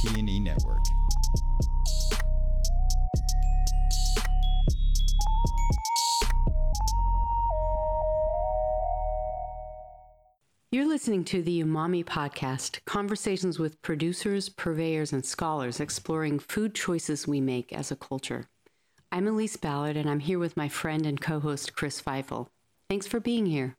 T&E Network. You're listening to the Umami Podcast, conversations with producers, purveyors, and scholars exploring food choices we make as a culture. I'm Elise Ballard, and I'm here with my friend and co host, Chris Feifel. Thanks for being here.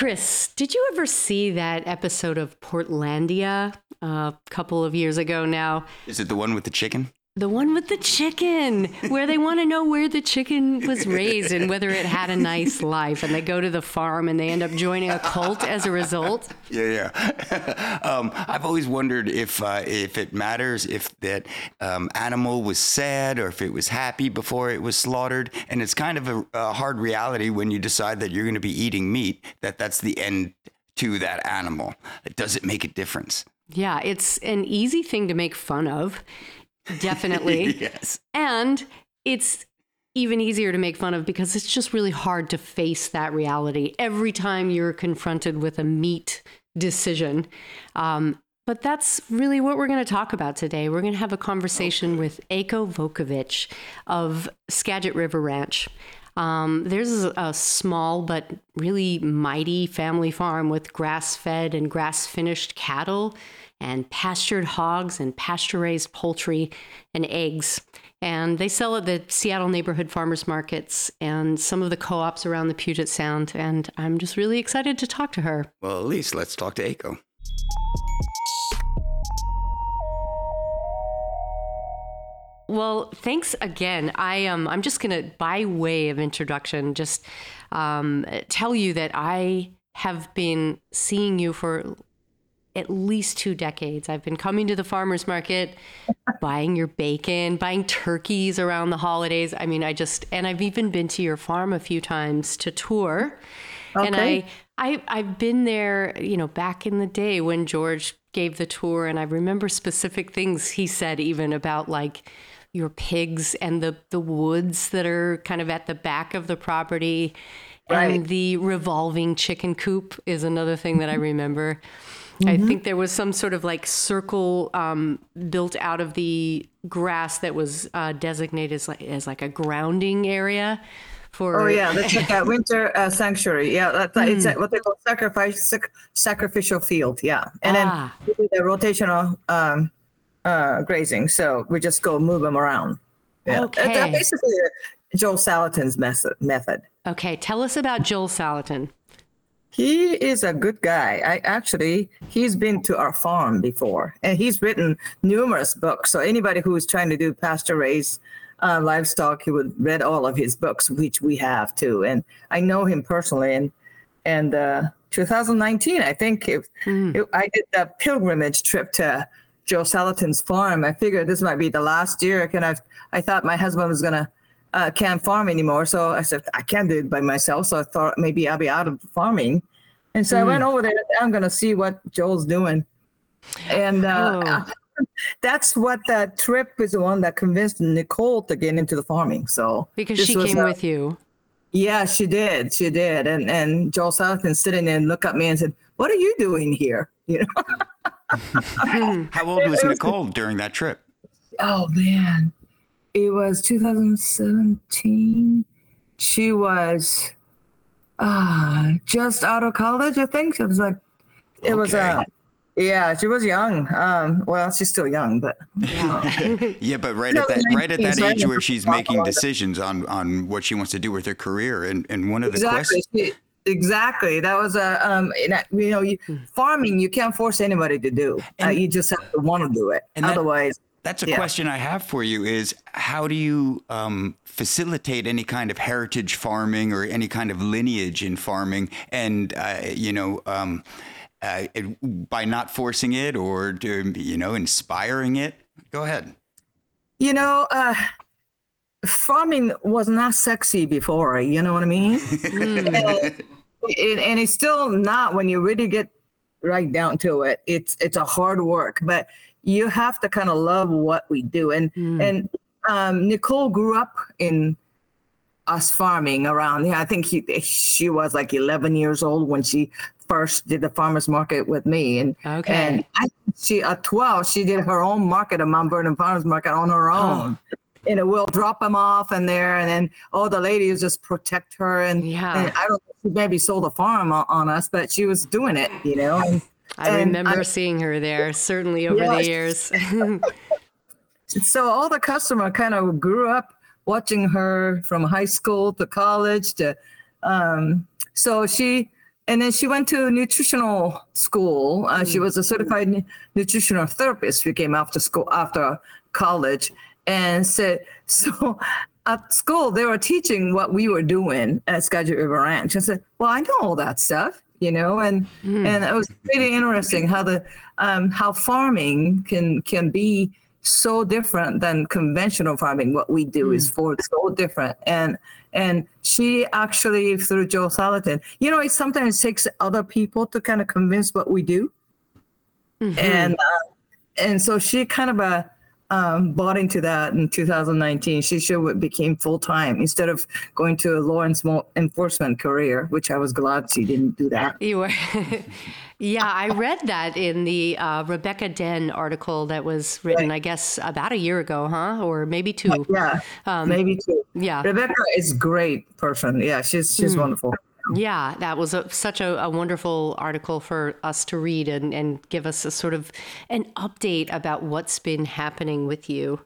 Chris, did you ever see that episode of Portlandia uh, a couple of years ago now? Is it the one with the chicken? The one with the chicken, where they want to know where the chicken was raised and whether it had a nice life. And they go to the farm and they end up joining a cult as a result. Yeah, yeah. um, I've always wondered if uh, if it matters if that um, animal was sad or if it was happy before it was slaughtered. And it's kind of a, a hard reality when you decide that you're going to be eating meat that that's the end to that animal. Does it make a difference? Yeah, it's an easy thing to make fun of. Definitely. yes. And it's even easier to make fun of because it's just really hard to face that reality every time you're confronted with a meat decision. Um, but that's really what we're going to talk about today. We're going to have a conversation okay. with Eiko Vojkovich of Skagit River Ranch. Um, there's a small but really mighty family farm with grass fed and grass finished cattle and pastured hogs and pasture raised poultry and eggs. And they sell at the Seattle neighborhood farmers markets and some of the co ops around the Puget Sound. And I'm just really excited to talk to her. Well, at least let's talk to Eiko. Well, thanks again. I um, I'm just gonna, by way of introduction, just um, tell you that I have been seeing you for at least two decades. I've been coming to the farmers market, buying your bacon, buying turkeys around the holidays. I mean, I just and I've even been to your farm a few times to tour. Okay. And I I I've been there, you know, back in the day when George gave the tour and I remember specific things he said even about like your pigs and the the woods that are kind of at the back of the property. Right. And the revolving chicken coop is another thing that I remember. Mm-hmm. I think there was some sort of like circle um, built out of the grass that was uh, designated as like, as like a grounding area. For... Oh yeah, that's like a winter uh, sanctuary. Yeah, that's mm. it's a, what they call sacrifice sac- sacrificial field. Yeah, and ah. then we do the rotational um, uh, grazing. So we just go move them around. Yeah, okay. That's basically Joel Salatin's method. Method. Okay, tell us about Joel Salatin. He is a good guy. I actually, he's been to our farm before, and he's written numerous books. So anybody who is trying to do pasture raised uh, livestock, he would read all of his books, which we have too. And I know him personally. And and uh, 2019, I think it, mm. it, I did a pilgrimage trip to Joe Salatin's farm. I figured this might be the last year, and I I thought my husband was gonna uh, can't farm anymore. So I said, I can't do it by myself. So I thought maybe I'll be out of farming. And so mm. I went hmm. over there. I'm going to see what Joel's doing. And uh, oh. that's what that trip is the one that convinced Nicole to get into the farming. So because she came with you. Yeah, she did. She did. And and Joel Salatin sitting there and looked at me and said, What are you doing here? You know. How old was Nicole during that trip? Oh man it was 2017. She was uh, just out of college, I think. It was like, it okay. was uh, yeah, she was young. Um, well, she's still young, but yeah, yeah but right at that right at that age where she's making decisions on on what she wants to do with her career, and and one of the exactly. questions. Exactly. That was a um. You know, you, hmm. farming you can't force anybody to do. Uh, you just have to want to do it. And otherwise, that, that's a yeah. question I have for you is how do you um, facilitate any kind of heritage farming or any kind of lineage in farming and, uh, you know, um, uh, it, by not forcing it or, you know, inspiring it? Go ahead. You know, uh, farming was not sexy before, you know what I mean? and, and it's still not when you really get right down to it. It's, it's a hard work, but you have to kind of love what we do. And mm. and um, Nicole grew up in us farming around. Yeah, I think he, she was like 11 years old when she first did the farmers market with me, and Okay. and I, she at twelve she did her own market, a Mount Vernon Farmers Market on her own. And it will drop them off in there, and then all the ladies just protect her. And, Yeah. and I don't know, she maybe sold a farm on, on us, but she was doing it, you know. And, I and remember seeing her there, certainly over the years. so all the customer kind of grew up watching her from high school to college to um, so she and then she went to nutritional school. Uh, she was a certified nutritional therapist. Who came after school after college and said so at school they were teaching what we were doing at Skagit River Ranch. I said, "Well, I know all that stuff, you know," and and it was really interesting how the um, how farming can can be so different than conventional farming. What we do is for so different, and and she actually through Joe Salatin, you know, it sometimes takes other people to kind of convince what we do, and uh, and so she kind of uh, um, bought into that in 2019. She should became full time instead of going to a law enforcement enforcement career, which I was glad she didn't do that. You were, yeah. I read that in the uh, Rebecca Den article that was written, I guess, about a year ago, huh? Or maybe two. Yeah, maybe too. Yeah, Rebecca is great person. Yeah, she's she's wonderful. Yeah. That was a, such a, a wonderful article for us to read and, and give us a sort of an update about what's been happening with you.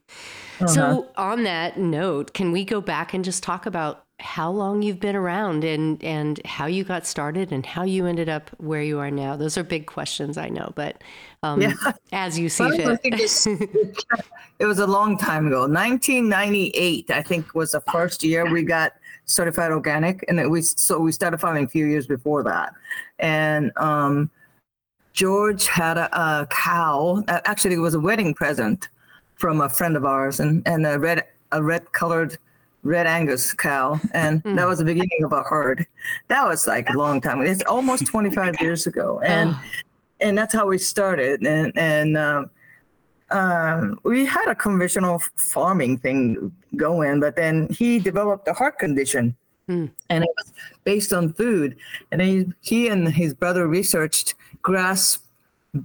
So, on that note, can we go back and just talk about how long you've been around and and how you got started and how you ended up where you are now? Those are big questions, I know, but um, Yeah. as you see Well, it was a long time ago. 1998, I think, was the first year we got certified organic, and it, we so we started farming a few years before that. And um, George had a, a cow. uh, Actually, it was a wedding present from a friend of ours, and and a red a red colored red Angus cow, and that was the beginning of a herd. That was like a long time. It's almost 25 years ago, and and that's how we started. And and um, um, we had a conventional farming thing going, but then he developed a heart condition, and it was based on food. And he he and his brother researched grass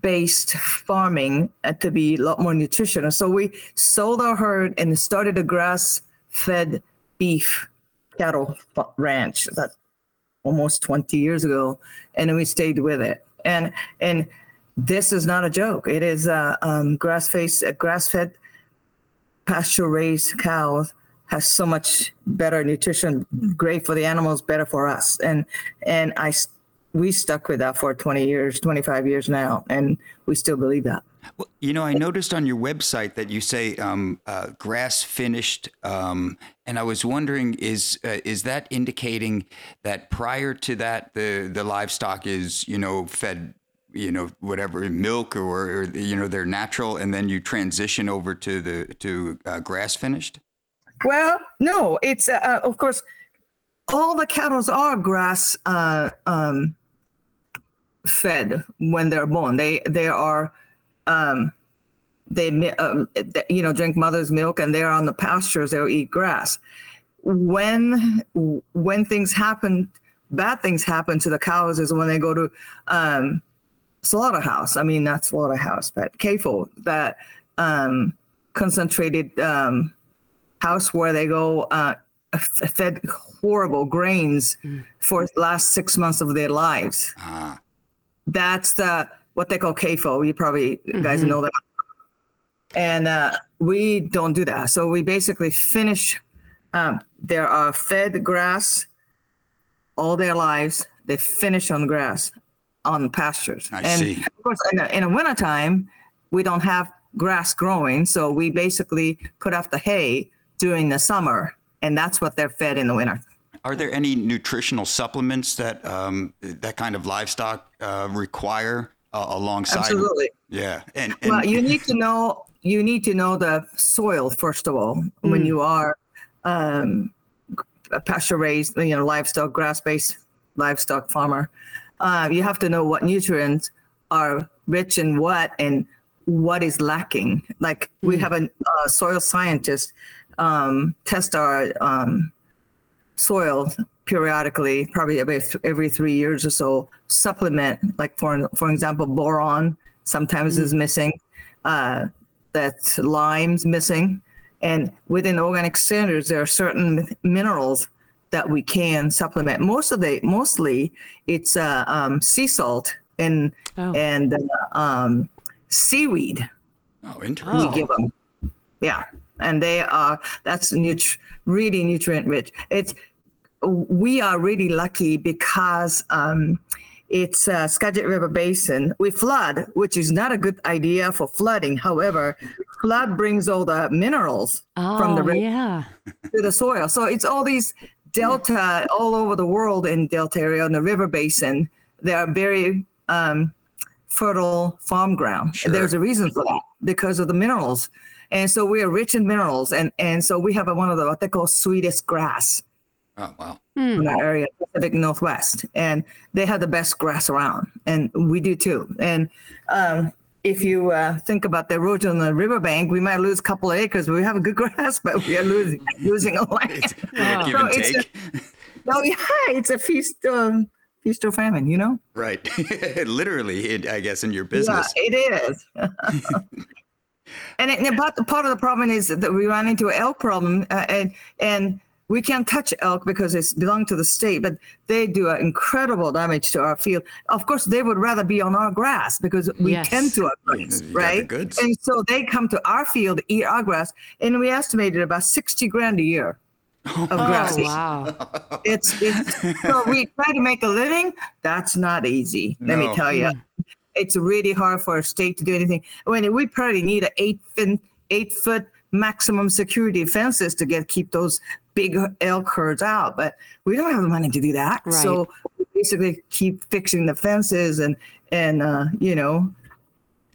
based farming to be a lot more nutritional. So we sold our herd and started a grass fed beef cattle ranch. That almost 20 years ago. And we stayed with it. And and this is not a joke. It is uh, um, grass face uh, grass fed pasture raised cows has so much better nutrition great for the animals better for us. And and i we stuck with that for 20 years 25 years now and we still believe that. Well, you know, I noticed on your website that you say um, uh, grass finished, um, and I was wondering is uh, is that indicating that prior to that the the livestock is you know fed you know whatever milk or, or you know they're natural, and then you transition over to the to uh, grass finished. Well, no, it's uh, uh, of course all the cattle are grass uh, um, fed when they're born. They they are um, they um, you know drink mother's milk and they're on the pastures. They'll eat grass. When when things happen, bad things happen to the cows is when they go to um, slaughterhouse. I mean not slaughterhouse, but CAFO that um, concentrated. Um, house where they go uh, fed horrible grains for the last six months of their lives. Ah, That's the what they call CAFO. You probably you guys know that. And uh, we don't do that. So we basically finish. Um, there are fed grass all their lives. They finish on grass on pastures. I and see. of course, in the, in the wintertime, we don't have grass growing. So we basically put off the hay during the summer. And that's what they're fed in the winter. are there any nutritional supplements that um, that kind of livestock uh, require uh, alongside? Absolutely. Yeah, and, and Well, you need to know you need to know the soil first of all when you are um, pasture raised, you know, livestock, grass based livestock farmer. Uh, you have to know what nutrients are rich in what and what is lacking. Like we have a, uh soil scientist um, test our um, soil periodically, probably every, every three years or so, supplement, like for, for example, boron sometimes is missing, uh, that lime's missing. And within organic standards, there are certain minerals that we can supplement. Most of the, mostly it's uh, um, sea salt and, Oh. and uh, um, seaweed Oh, interesting. we Oh. give them. Yeah, and they are that's nut- really nutrient rich. It's we are really lucky because um, it's uh, Skagit River Basin. We flood, which is not a good idea for flooding. However, flood brings all the minerals from the Oh, river yeah. to the soil. So it's all these delta all over the world in delta area in the river basin. They are very um, fertile farm ground. Sure. There's a reason for that because of the minerals. And so we are rich in minerals. And, and so we have a, one of the what they call sweetest grass Oh, wow. in our area, Pacific Northwest. And they have the best grass around. And we do too. And um, if you uh, think about the erosion on the riverbank, we might lose a couple of acres. We have a good grass, but we are losing losing a. Yeah, give So and it's a- take. Oh yeah, it's a feast, um, feast or famine, you know. right. Literally, it, I guess, in your business. Yeah, it is. and, it, and part, part of the problem is that we run into elk problem, uh, and and we can't touch elk because it's belong to the state, but they do an incredible damage to our field. Of course, they would rather be on our grass because we Yes. tend to our grass, You got the right? And so they come to our field, eat our grass, and we estimated about sixty grand a year of oh, grass. Oh, wow. It's it's so we try to make a living. That's not easy. Let me tell you, it's really hard for a state to do anything. When we probably need an eight fin, eight foot maximum security fences to get keep those big elk herds out, but we don't have the money to do that. Right. So we basically keep fixing the fences and and uh, you know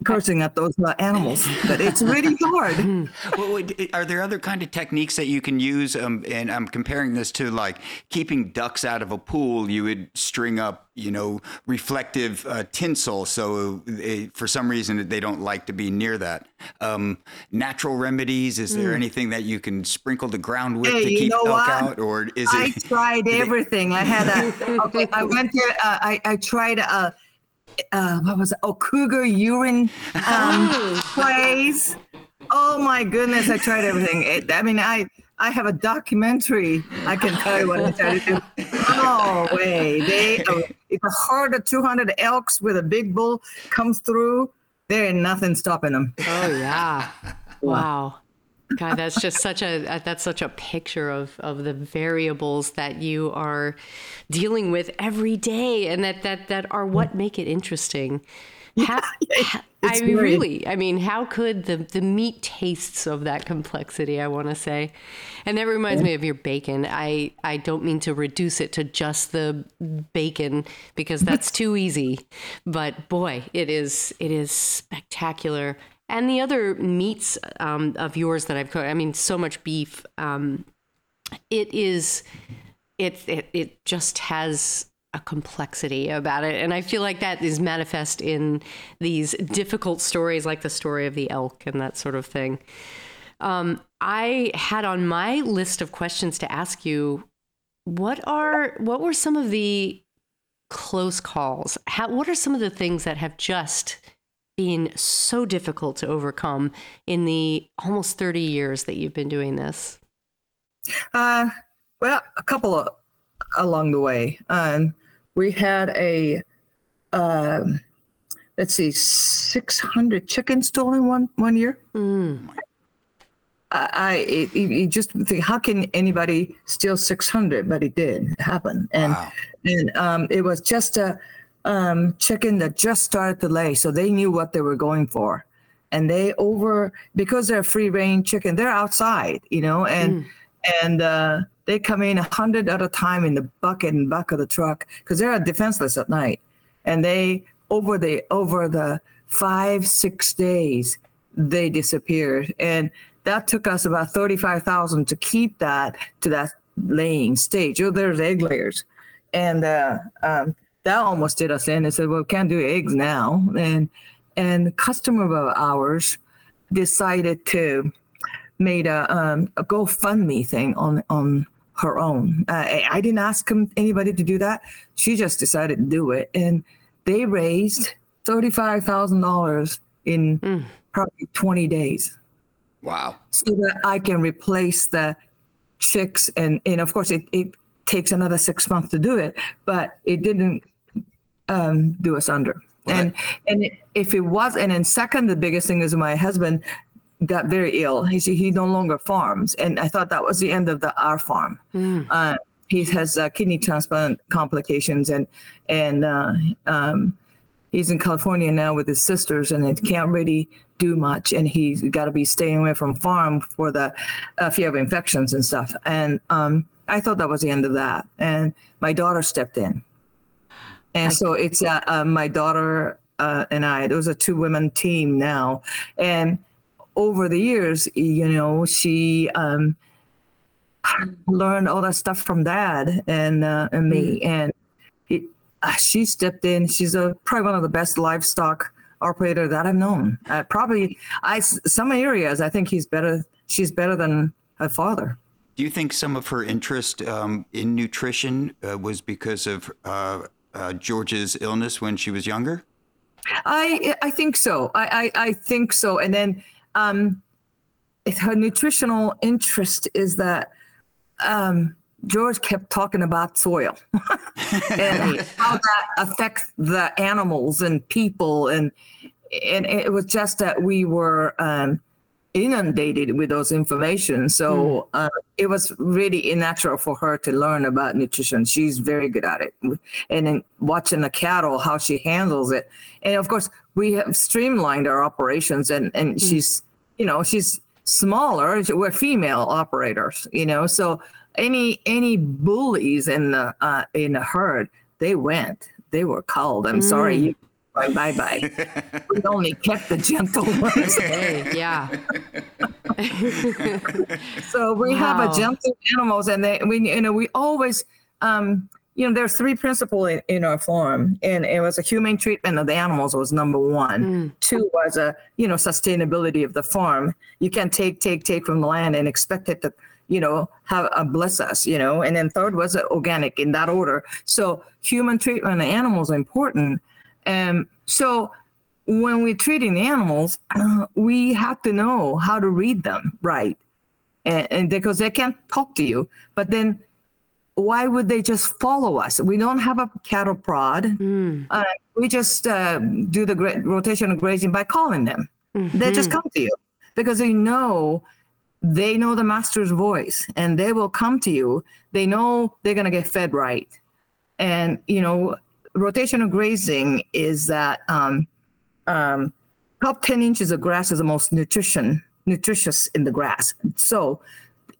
cursing at those uh, animals. But it's really hard. Well, wait, are there other kind of techniques that you can use? Um, and I'm comparing this to like keeping ducks out of a pool. You would string up, you know, reflective uh, tinsel, so they, for some reason they don't like to be near that. Um, natural remedies. Is there anything that you can sprinkle the ground with Hmm. Hey, to keep elk what? out, or is I it? I tried everything. I had a. Okay, I went there. Uh, I I tried a. Uh, what was it? Oh, cougar urine um, sprays. Oh my goodness! I tried everything. It, I mean, I I have a documentary. I can tell you what I tried to do. Oh way! They uh, if a herd of 200 elks with a big bull comes through, there ain't nothing stopping them. Oh yeah. Wow. God, that's just such a that's such a picture of of the variables that you are dealing with every day, and that that that are what make it interesting. How, I mean, really, I mean, how could the the meat tastes of that complexity? I want to say, and that reminds me of your bacon. I I don't mean to reduce it to just the bacon because that's too easy, but boy, it is it is spectacular. And the other meats um, of yours that I've cooked, I mean, so much beef. Um, it is, it, it it just has a complexity about it, and I feel like that is manifest in these difficult stories, like the story of the elk and that sort of thing. Um, I had on my list of questions to ask you, what are what were some of the close calls? How what are some of the things that have just been so difficult to overcome in the almost 30 years that you've been doing this? Uh, well, a couple of along the way. Um, we had a, um, let's see, 600 chickens stolen one one year. Mm. I, I you you just think, how can anybody steal 600? But it did happen, and Wow. and um, it was just a um, chicken that just started to lay, so they knew what they were going for, and they over because they're free range chicken, they're outside, you know, and and uh, they come in a hundred at a time in the bucket and back of the truck because they're defenseless at night, and they over the over the five six days they disappeared, and that took us about thirty five thousand to keep that to that laying stage. Oh, there's egg layers, and uh, um, that almost did us in. They said, "Well, we can't do eggs now," and and customer of ours decided to made a, um, a GoFundMe thing on on her own. Uh, I, I didn't ask him, anybody to do that. She just decided to do it, and they raised thirty-five thousand dollars in probably twenty days, Wow. so that I can replace the chicks. And and of course, it it takes another six months to do it, but it didn't um, do us under. Well, and and if it was, and then second, the biggest thing is my husband got very ill. He said he no longer farms, and I thought that was the end of the our farm. Uh, he has uh, kidney transplant complications, and and uh, um, he's in California now with his sisters, and it can't really do much. And he's got to be staying away from farm for the uh, fear of infections and stuff. And um, I thought that was the end of that. And my daughter stepped in, and so it's uh, uh, my daughter uh, and I. It was a two women team now, and over the years, you know, she um, learned all that stuff from dad and uh, and me, and it, uh, she stepped in. She's a probably one of the best livestock operator that I've known. Uh, probably, I some areas I think he's better. She's better than her father. Do you think some of her interest um, in nutrition uh, was because of uh, uh, George's illness when she was younger? I I think so. I I, I think so. And then um, her nutritional interest is that um, George kept talking about soil and how that affects the animals and people, and and it was just that we were um, inundated with those information. So uh, it was really natural for her to learn about nutrition. She's very good at it. And then watching the cattle, how she handles it. And of course, we have streamlined our operations and, and she's, you know, she's smaller. We're female operators, you know, so any, any bullies in the, uh, in the herd, they went, they were called. I'm sorry. You, bye bye. bye. we only kept the gentle ones. Hey, yeah. So we have a gentle animals, and they we you know we always um you know there's three principles in, in our farm, and it was a humane treatment of the animals was number one. Two was a you know sustainability of the farm. You can't take take take from the land and expect it to you know have uh, bless us you know. And then third was uh, organic in that order. So human treatment of animals are important, and so when we're treating animals, we have to know how to read them right and, and because they can't talk to you. But then, why would they just follow us? We don't have a cattle prod. Uh, we just uh, do the gra- rotational grazing by calling them. They just come to you because they know they know the master's voice and they will come to you. They know they're gonna get fed right, and you know, rotational grazing is that. Um, um, top 10 inches of grass is the most nutrition nutritious in the grass. So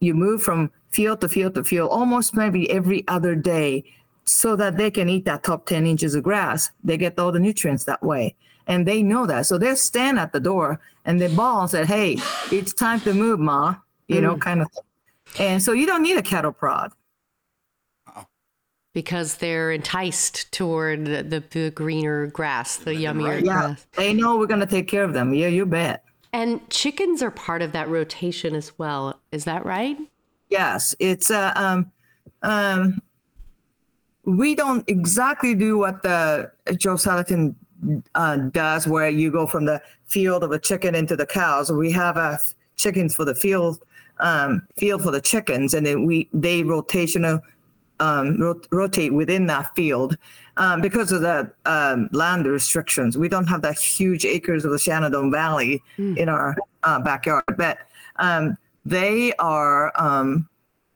you move from field to field to field almost maybe every other day so that they can eat that top 10 inches of grass. They get all the nutrients that way. And they know that. So they'll stand at the door and they ball and say hey it's time to move ma you know kind of thing. and so you don't need a cattle prod because they're enticed toward the, the, the greener grass, the yummier yeah grass. they know we're going to take care of them yeah you bet And chickens are part of that rotation as well. Is that right? Yes, it's uh, um, um, we don't exactly do what the Joe Salatin uh, does, where you go from the field of a chicken into the cows. We have uh, chickens for the field, um, field for the chickens, and then we they rotational um, rot- rotate within that field um, because of the um, land restrictions. We don't have that huge acres of the Shenandoah Valley in our uh, backyard, but um, they are um,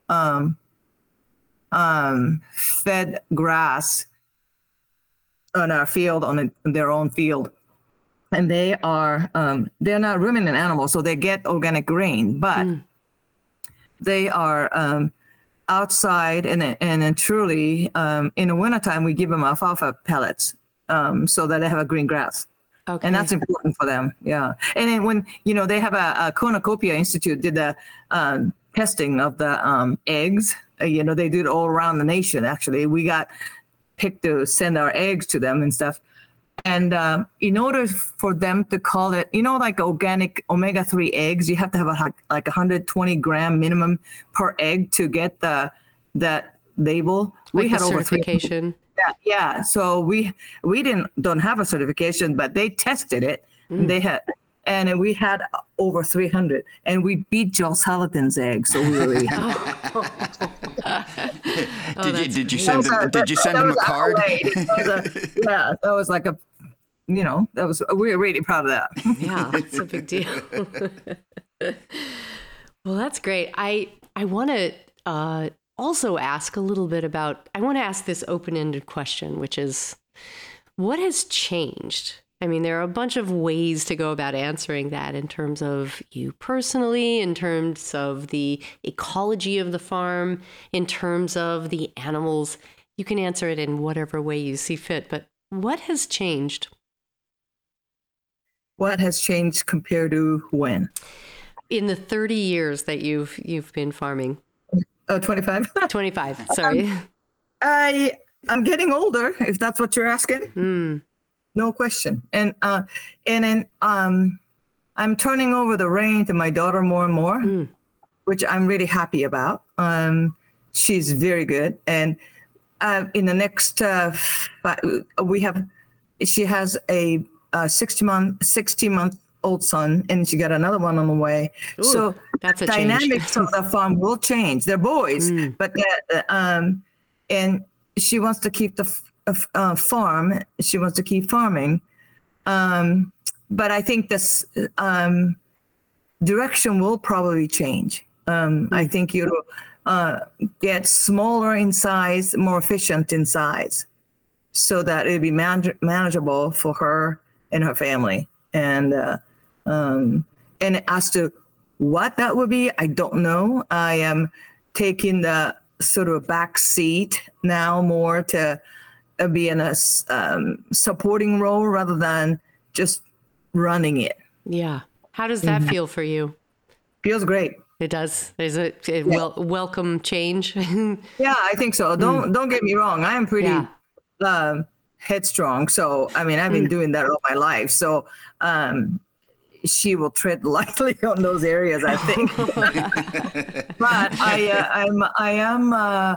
um, um, fed grass on our field on, a, on their own field. And they are um, they're not ruminant animals, so they get organic grain, but they are um, outside and and then truly um, in the wintertime we give them alfalfa pellets um, so that they have a green grass. Okay. and that's important for them yeah. And then when you know they have a, a cornucopia institute did the um, testing of the um, eggs. Uh, you know they do it all around the nation actually. We got picked to send our eggs to them and stuff and um, in order for them to call it you know like organic omega-3 eggs you have to have a, like 120 gram minimum per egg to get the that label. we Like had the over certification. Yeah, yeah. So we we didn't don't have a certification, but they tested it. They had, and we had over 300, and we beat Joel Salatin's eggs. So we were really happy. did you did you send was him, a- did you send that him a card? accolade. A- yeah, that was like a, you know, that was we were really proud of that. Yeah, it's a big deal. well, that's great. I I want to uh, also ask a little bit about. I want to ask this open-ended question, which is, what has changed? I mean, there are a bunch of ways to go about answering that in terms of you personally, in terms of the ecology of the farm, in terms of the animals. You can answer it in whatever way you see fit. But what has changed? What has changed compared to when? in the 30 years that you've you've been farming Uh, 25. 25 sorry I I'm getting older, if that's what you're asking. mm, No question. And uh, and then um, I'm turning over the reign to my daughter more and more, Mm. which I'm really happy about. Um, she's very good, and uh, in the next uh, we have, she has a, uh 60 month 60 month old son, and she got another one on the way. so that's a dynamics of the farm will change. They're boys, Mm. but that, um, and she wants to keep the uh, uh, farm. She wants to keep farming, um, but I think this um, direction will probably change. Um, I think it'll uh, get smaller in size, more efficient in size, so that it'll be manage- manageable for her and her family. And uh, um, and as to what that would be, I don't know. I am taking the sort of back seat now more to be in a um, supporting role rather than just running it. yeah how does that Mm-hmm. feel for you Feels great. it does is it a wel- welcome change Yeah, I think so. Don't don't get me wrong. I am pretty Yeah. um, headstrong. So I mean, I've been doing that all my life. So um, she will tread lightly on those areas, I think. but I uh, I'm I am uh,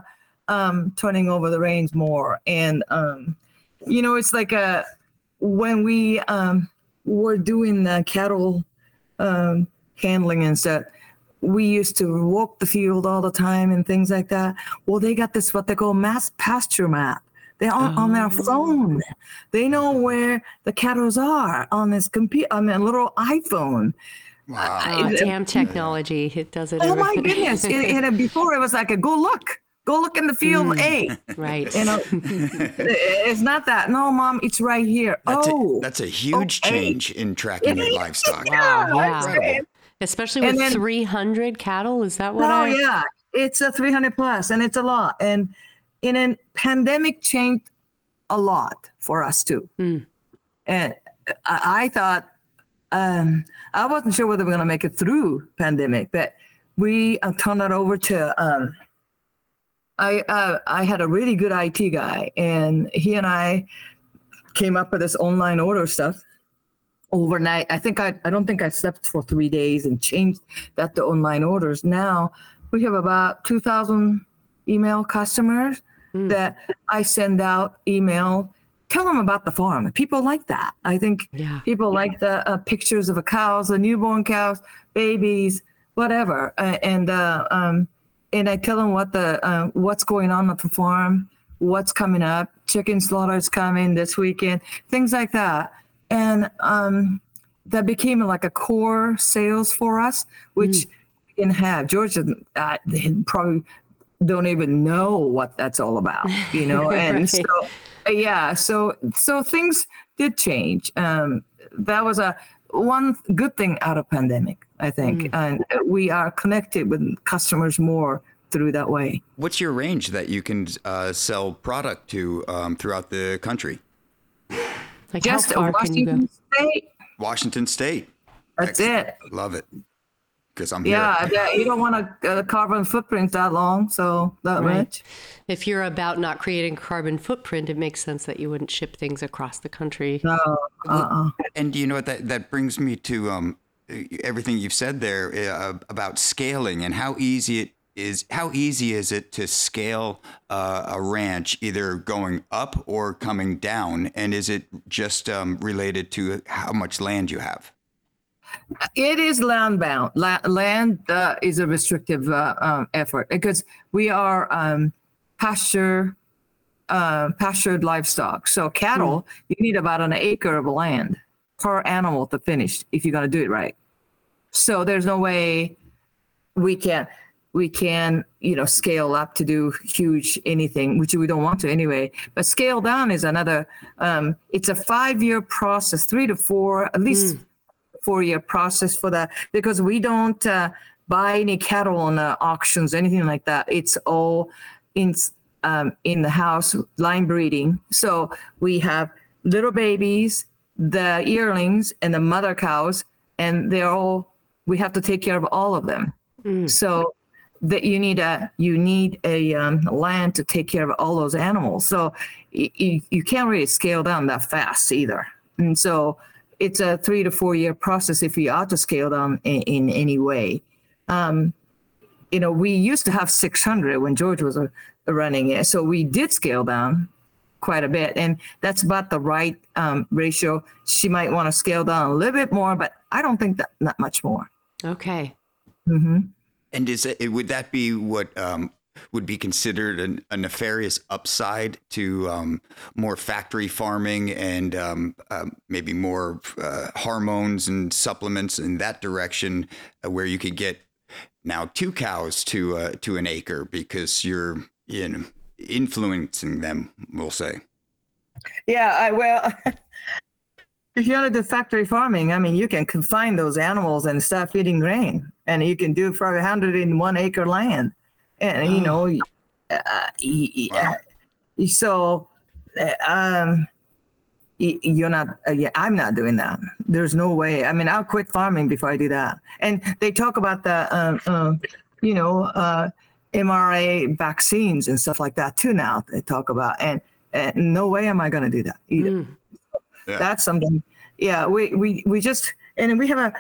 um, turning over the reins more, and um, you know, it's like a when we um, were doing the cattle um, handling and stuff we used to walk the field all the time and things like that. Well, they got this what they call mass pasture map. They're on, on their phone. They know where the cattle are on this computer, on their little iPhone. Wow. oh, damn technology it does it Oh my goodness! it, it, before it was like a go look, go look in the field. a right you know, it's not that. No, mom, it's right here. That's, oh, a, that's a huge okay. change in tracking your livestock. wow I'm yeah especially with then- 300 cattle is that what Oh i yeah, it's a 300 plus, and it's a lot. And in a pandemic, changed a lot for us too. Mm. And I, I thought um, I wasn't sure whether we are going to make it through pandemic, but we uh, turned it over to. Um, I uh, I had a really good IT guy, and he and I came up with this online order stuff overnight. I think I I don't think I slept for three days and changed that to online orders. Now we have about two thousand email customers that I send out email. Tell them about the farm. People like that. I think Yeah. people like the uh, pictures of the cows, the newborn cows, babies, whatever, uh, and uh, um, and I tell them what the uh, what's going on at the farm, what's coming up, chicken slaughter is coming this weekend, things like that, and um, that became like a core sales for us, which we can have. Georgia uh, they probably don't even know what that's all about, you know, and Right. so yeah, so so things did change. Um, that was a one good thing out of pandemic, I think, and we are connected with customers more through that way. What's your range that you can uh, sell product to um, throughout the country? like Just how far can you go Washington State. Washington State. That's it. Love it. Because I'm Yeah, here. yeah, you don't want a, uh carbon footprint that long, so that Right. much. if you're about not creating carbon footprint it makes sense that you wouldn't ship things across the country No, uh-uh. And you know what? That that brings me to um, everything you've said there uh, about scaling and how easy it is how easy is it to scale uh, a ranch, either going up or coming down, and is it just um, related to how much land you have? It is land bound. La- land uh, is a restrictive uh, um, effort because we are um, pasture uh, pastured livestock. So cattle, you need about an acre of land per animal to finish if you're going to do it right. So there's no way we can we can you know scale up to do huge anything which we don't want to anyway. But scale down is another um, it's a five year process three to four at least four year process for that because we don't uh, buy any cattle on uh, auctions anything like that. It's all in um, in the house line breeding. So we have little babies the yearlings and the mother cows and they're all we have to take care of all of them. So that you need a you need a um, land to take care of all those animals. So y- you, you can't really scale down that fast either. And so it's a three to four year process if you are to scale down in, in any way. Um, you know we used to have 600 when george was uh, running it. So we did scale down quite a bit and that's about the right um, ratio. She might want to scale down a little bit more but i don't think that not much more Okay. And is it, would that be what um, would be considered an, a nefarious upside to um, more factory farming and um, um, maybe more uh, hormones and supplements in that direction, uh, where you could get now two cows to uh, to an acre because you're you know influencing them. We'll say. Yeah, I well, if you want to do factory farming, I mean, you can confine those animals and start feeding grain, and you can do it for a hundred in one acre land, and you know, uh, Wow. uh, so um, you're not. Uh, yeah, I'm not doing that. There's no way. I mean, I'll quit farming before I do that. And they talk about the, uh, uh, you know, uh, mRNA vaccines and stuff like that too. Now they talk about, and, and no way am I going to do that either Yeah. that's something yeah we, we we just and we have a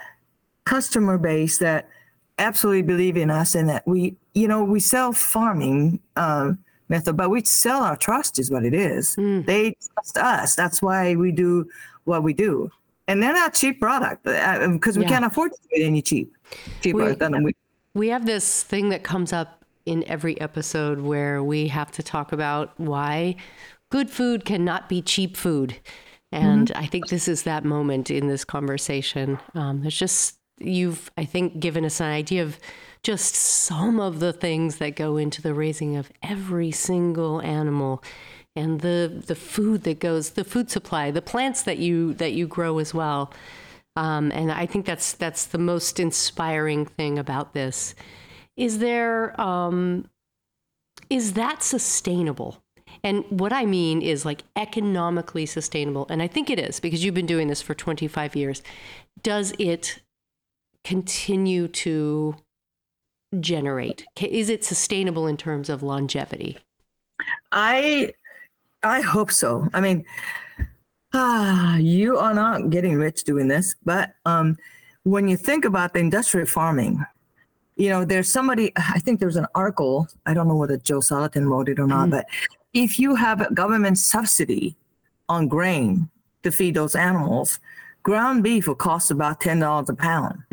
customer base that absolutely believe in us and that we you know we sell farming um, method but we sell our trust is what it is hmm. they trust us that's why we do what we do and they're not cheap product uh, um, because we Yeah. can't afford to get any cheap cheaper We- than we We have this thing that comes up in every episode where we have to talk about why good food cannot be cheap food. And I think this is that moment in this conversation. Um, it's just, you've, I think, given us an idea of just some of the things that go into the raising of every single animal and the the food that goes the food supply the plants that you that you grow as well um, and I think that's that's the most inspiring thing about this. Is there um, is that sustainable? And what I mean is like economically sustainable, and I think it is because you've been doing this for 25 years. Does it continue to generate? Is it sustainable in terms of longevity? I I hope so. I mean, ah, you are not getting rich doing this, but um, when you think about the industrial farming, you know, there's somebody. I think there's an article. I don't know whether Joe Salatin wrote it or not, but if you have a government subsidy on grain to feed those animals, ground beef will cost about ten dollars a pound.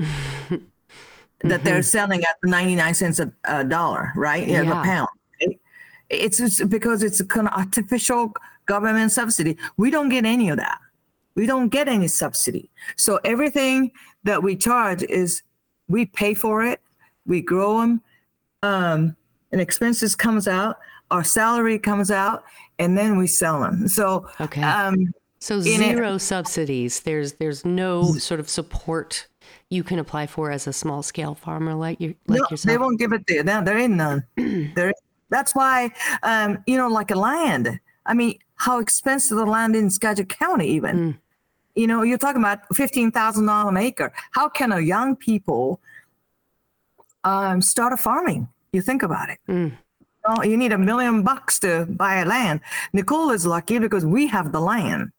that they're selling at 99 cents a, a dollar, right? Yeah, Yeah. a pound. right? It's just because it's a kind of artificial government subsidy. We don't get any of that. We don't get any subsidy. So everything that we charge is we pay for it, we grow them, um, and expenses comes out, our salary comes out, and then we sell them. So Okay. um, So in it- zero subsidies. There's there's no sort of support you can apply for as a small scale farmer like you like no, yourself. they won't give it to you. No, there ain't none. there, that's why, um, you know, like a land. I mean, how expensive the land in Skagit County, even. You know, you're talking about fifteen thousand dollars an acre. How can a young people um, start a farming? You think about it. Oh, you need a million bucks to buy a land. Nicole is lucky because we have the land,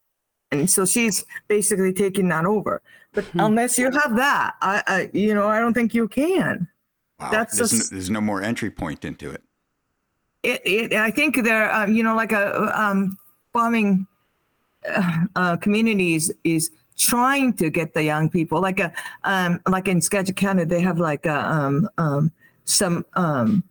and so she's basically taking that over. But unless you have that, I, I, you know, I don't think you can. Wow. That's there's, just- no, there's no more entry point into it. it, it I think there, uh, you know, like a um, farming uh, uh, communities is trying to get the young people, like a um, like in Skagit County, they have like a um, um, some um,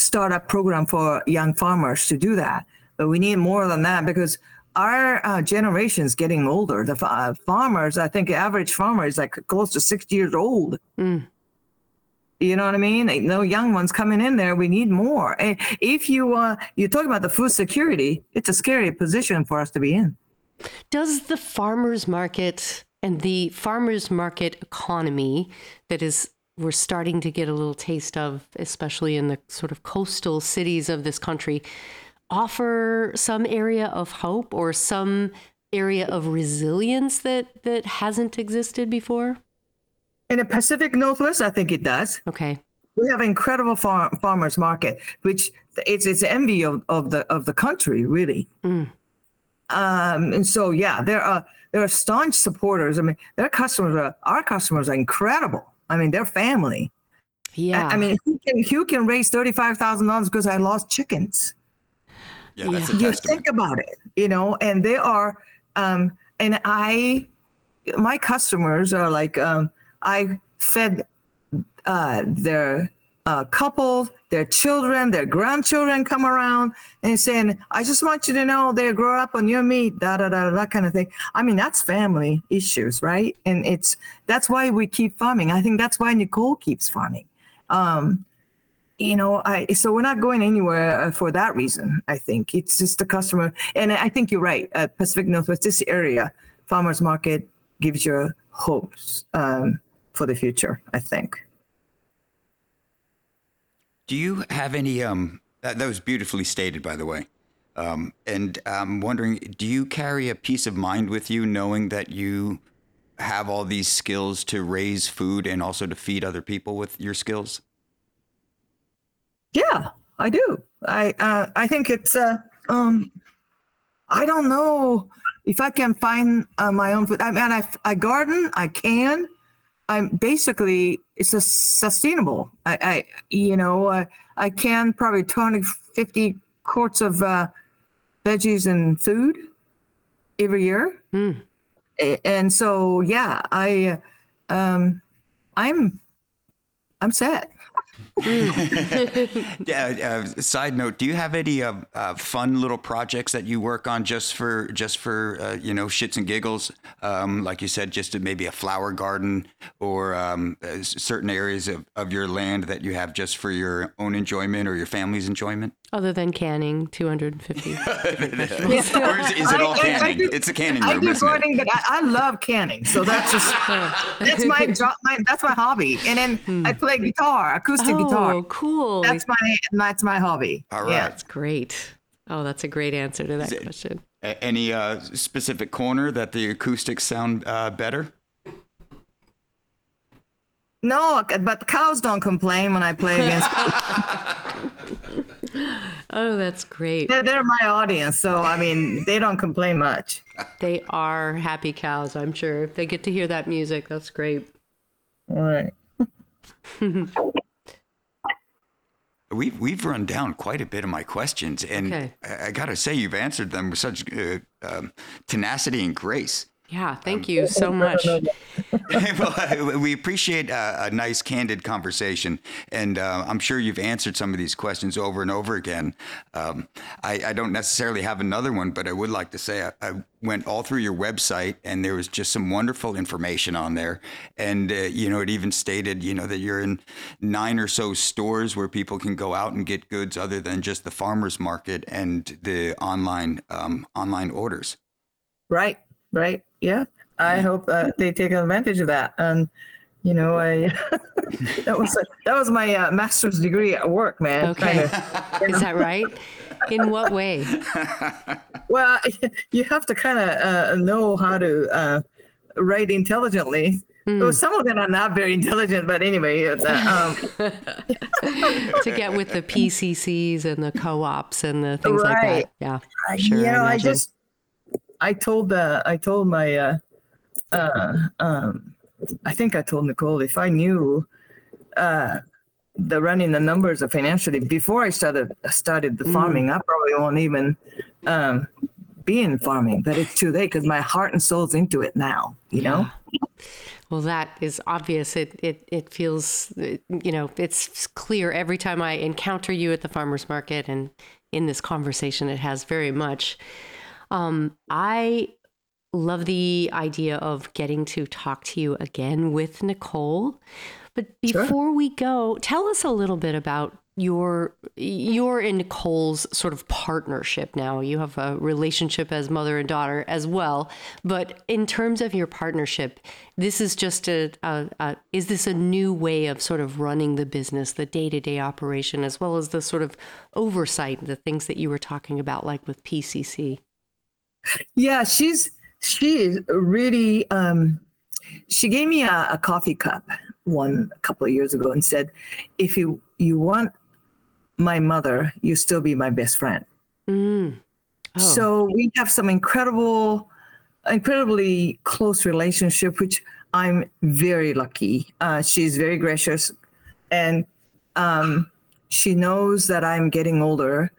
startup program for young farmers to do that. But we need more than that because our uh, generation is getting older. The uh, farmers, I think, average farmer is like close to sixty years old. You know what I mean? No young ones coming in there. We need more. If you uh, you talk about the food security, it's a scary position for us to be in. Does the farmers market and the farmers market economy that is we're starting to get a little taste of, especially in the sort of coastal cities of this country, offer some area of hope or some area of resilience that that hasn't existed before? In the Pacific Northwest, I think it does. Okay. We have incredible farm, farmers market, which it's it's envy of, of the of the country, really. Mm. Um, and so yeah, there are there are staunch supporters. I mean, their customers are our customers are incredible. I mean, they're family. Yeah. I, I mean, who can who can raise thirty five thousand dollars because I lost chickens? Yeah, that's Yeah. a you think about it, you know, and they are, um, and I, my customers are like, um, I fed uh, their uh, couple, their children, their grandchildren come around and saying, I just want you to know they grow up on your meat, da da da, that kind of thing. I mean, that's family issues, right? And it's that's why we keep farming. I think that's why Nicole keeps farming. Um, you know, I so we're not going anywhere uh, for that reason. I think it's just the customer, and I think you're right. Uh, Pacific Northwest, this area, farmers market gives you hopes um, for the future. I think. Do you have any? Um, that, that was beautifully stated, by the way. Um, and I'm wondering, do you carry a peace of mind with you, knowing that you have all these skills to raise food and also to feed other people with your skills? Yeah, I do. I uh, I think it's uh, um, I don't know if I can find uh, my own food. I mean, I I garden. I can. I'm basically it's a sustainable. I, I you know I I can probably 20, 50 quarts of uh, veggies and food every year. Mm. And so yeah, I uh, um, I'm I'm set. Yeah. Uh, side note: Do you have any uh, uh, fun little projects that you work on just for just for uh, you know shits and giggles? Um, like you said, just to maybe a flower garden or um, uh, certain areas of, of your land that you have just for your own enjoyment or your family's enjoyment. Other than canning 250. or is, is it all I- I- I canning? do- it's a canning I room, do isn't it? gardening, but I, I love canning. So that's just that's my job. My, that's my hobby. And then I play guitar, acoustic oh, guitar. Cool. That's my that's my hobby. All Yeah. right. great. Oh, that's a great answer to that it- question. A- Any uh, specific corner that the acoustics sound uh, better? No, but cows don't complain when I play against. Oh, that's great. they're, they're my audience, so I mean they don't complain much. They are happy cows, I'm sure. If they get to hear that music, that's great. All right. We've we've run down quite a bit of my questions, and Okay. I, I gotta say you've answered them with such uh, um, tenacity and grace. Yeah, thank you so much. well, we appreciate a, a nice, candid conversation, and uh, I'm sure you've answered some of these questions over and over again. Um, I, I don't necessarily have another one, but I would like to say I, I went all through your website, and there was just some wonderful information on there. And uh, you know, it even stated, you know, that you're in nine or so stores where people can go out and get goods other than just the farmers market and the online um, online orders. Right. Right. Yeah. I hope uh, they take advantage of that. And you know, I that was that was my uh, master's degree at work, man. Okay. Kinda- Is that right? In what way? Well, you have to kind of uh, know how to uh, write intelligently. Well, some of them are not very intelligent, but anyway, uh, um, to get with the PCCs and the co-ops and the things like that. Yeah. I- Sure, you I know, I imagine. just, I told, uh, I told my, uh, uh, um, I think I told Nicole if I knew, uh, the running the numbers of financially before I started started the farming. I probably won't even um, be in farming, but it's too late because my heart and soul's into it now. You know. Well, that is obvious. It it it feels, you know, it's clear every time I encounter you at the farmers market and in this conversation. It has very much. Um, I love the idea of getting to talk to you again with Nicole. But before we go, tell us a little bit about your your and Nicole's sort of partnership now. You have a relationship as mother and daughter as well, but in terms of your partnership, this is just a, a, a is this a new way of sort of running the business, the day to day operation, as well as the sort of oversight, the things that you were talking about, like with PCC. Yeah, she's she is really. Um, she gave me a, a coffee cup one a couple of years ago and said, "If you you want my mother, you still be my best friend." Mm. Oh. So we have some incredible, incredibly close relationship, which I'm very lucky. Uh, she's very gracious, and um, she knows that I'm getting older,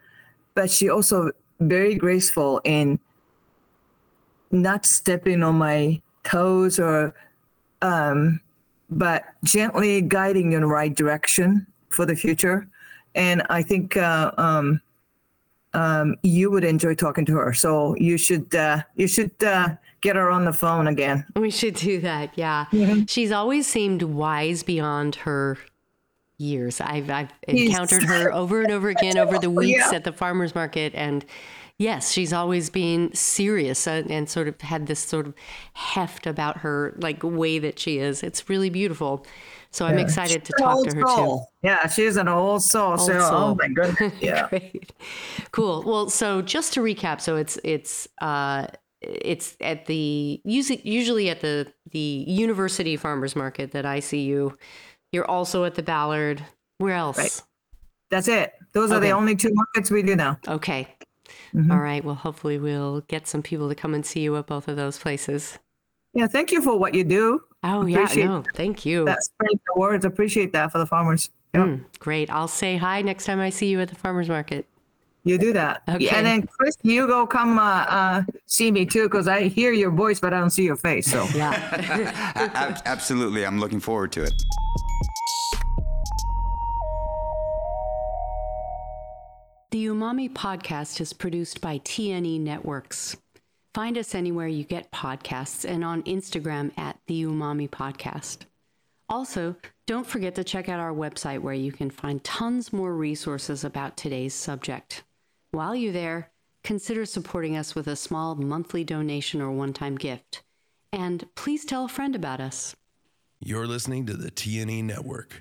but she also very graceful in not stepping on my toes or um, but gently guiding you in the right direction for the future. And I think uh, um, um, you would enjoy talking to her. So you should uh, you should uh, get her on the phone again. We should do that. Yeah, she's always seemed wise beyond her years. I've I've encountered her over and over again over the weeks Yeah. at the farmers market, and yes, she's always been serious and, and sort of had this sort of heft about her, like way that she is. It's really beautiful. So I'm excited to She's an talk to her too. Yeah, she's an old soul. so, soul. oh my goodness. Yeah. Great. Cool. Well, so just to recap, so it's it's uh it's at the usually usually at the the University Farmers Market that I see you. You're also at the Ballard. Where else? Right. That's it. Those are the only two markets we do now. Okay. Mm-hmm. All right. Well, hopefully we'll get some people to come and see you at both of those places. Yeah, thank you for what you do. Oh yeah, no, thank you. That's spread the words. Appreciate that for the farmers. Yeah. Mm, great. I'll say hi next time I see you at the farmers market. You do that. Okay. And then Chris, you go come uh, uh, see me too, because I hear your voice, but I don't see your face. So Yeah. Absolutely. I'm looking forward to it. Umami podcast is produced by TNE Networks. Find us anywhere you get podcasts and on Instagram at the Umami Podcast. Also, don't forget to check out our website where you can find tons more resources about today's subject. While you're there, consider supporting us with a small monthly donation or one time gift. And please tell a friend about us. You're listening to the TNE Network.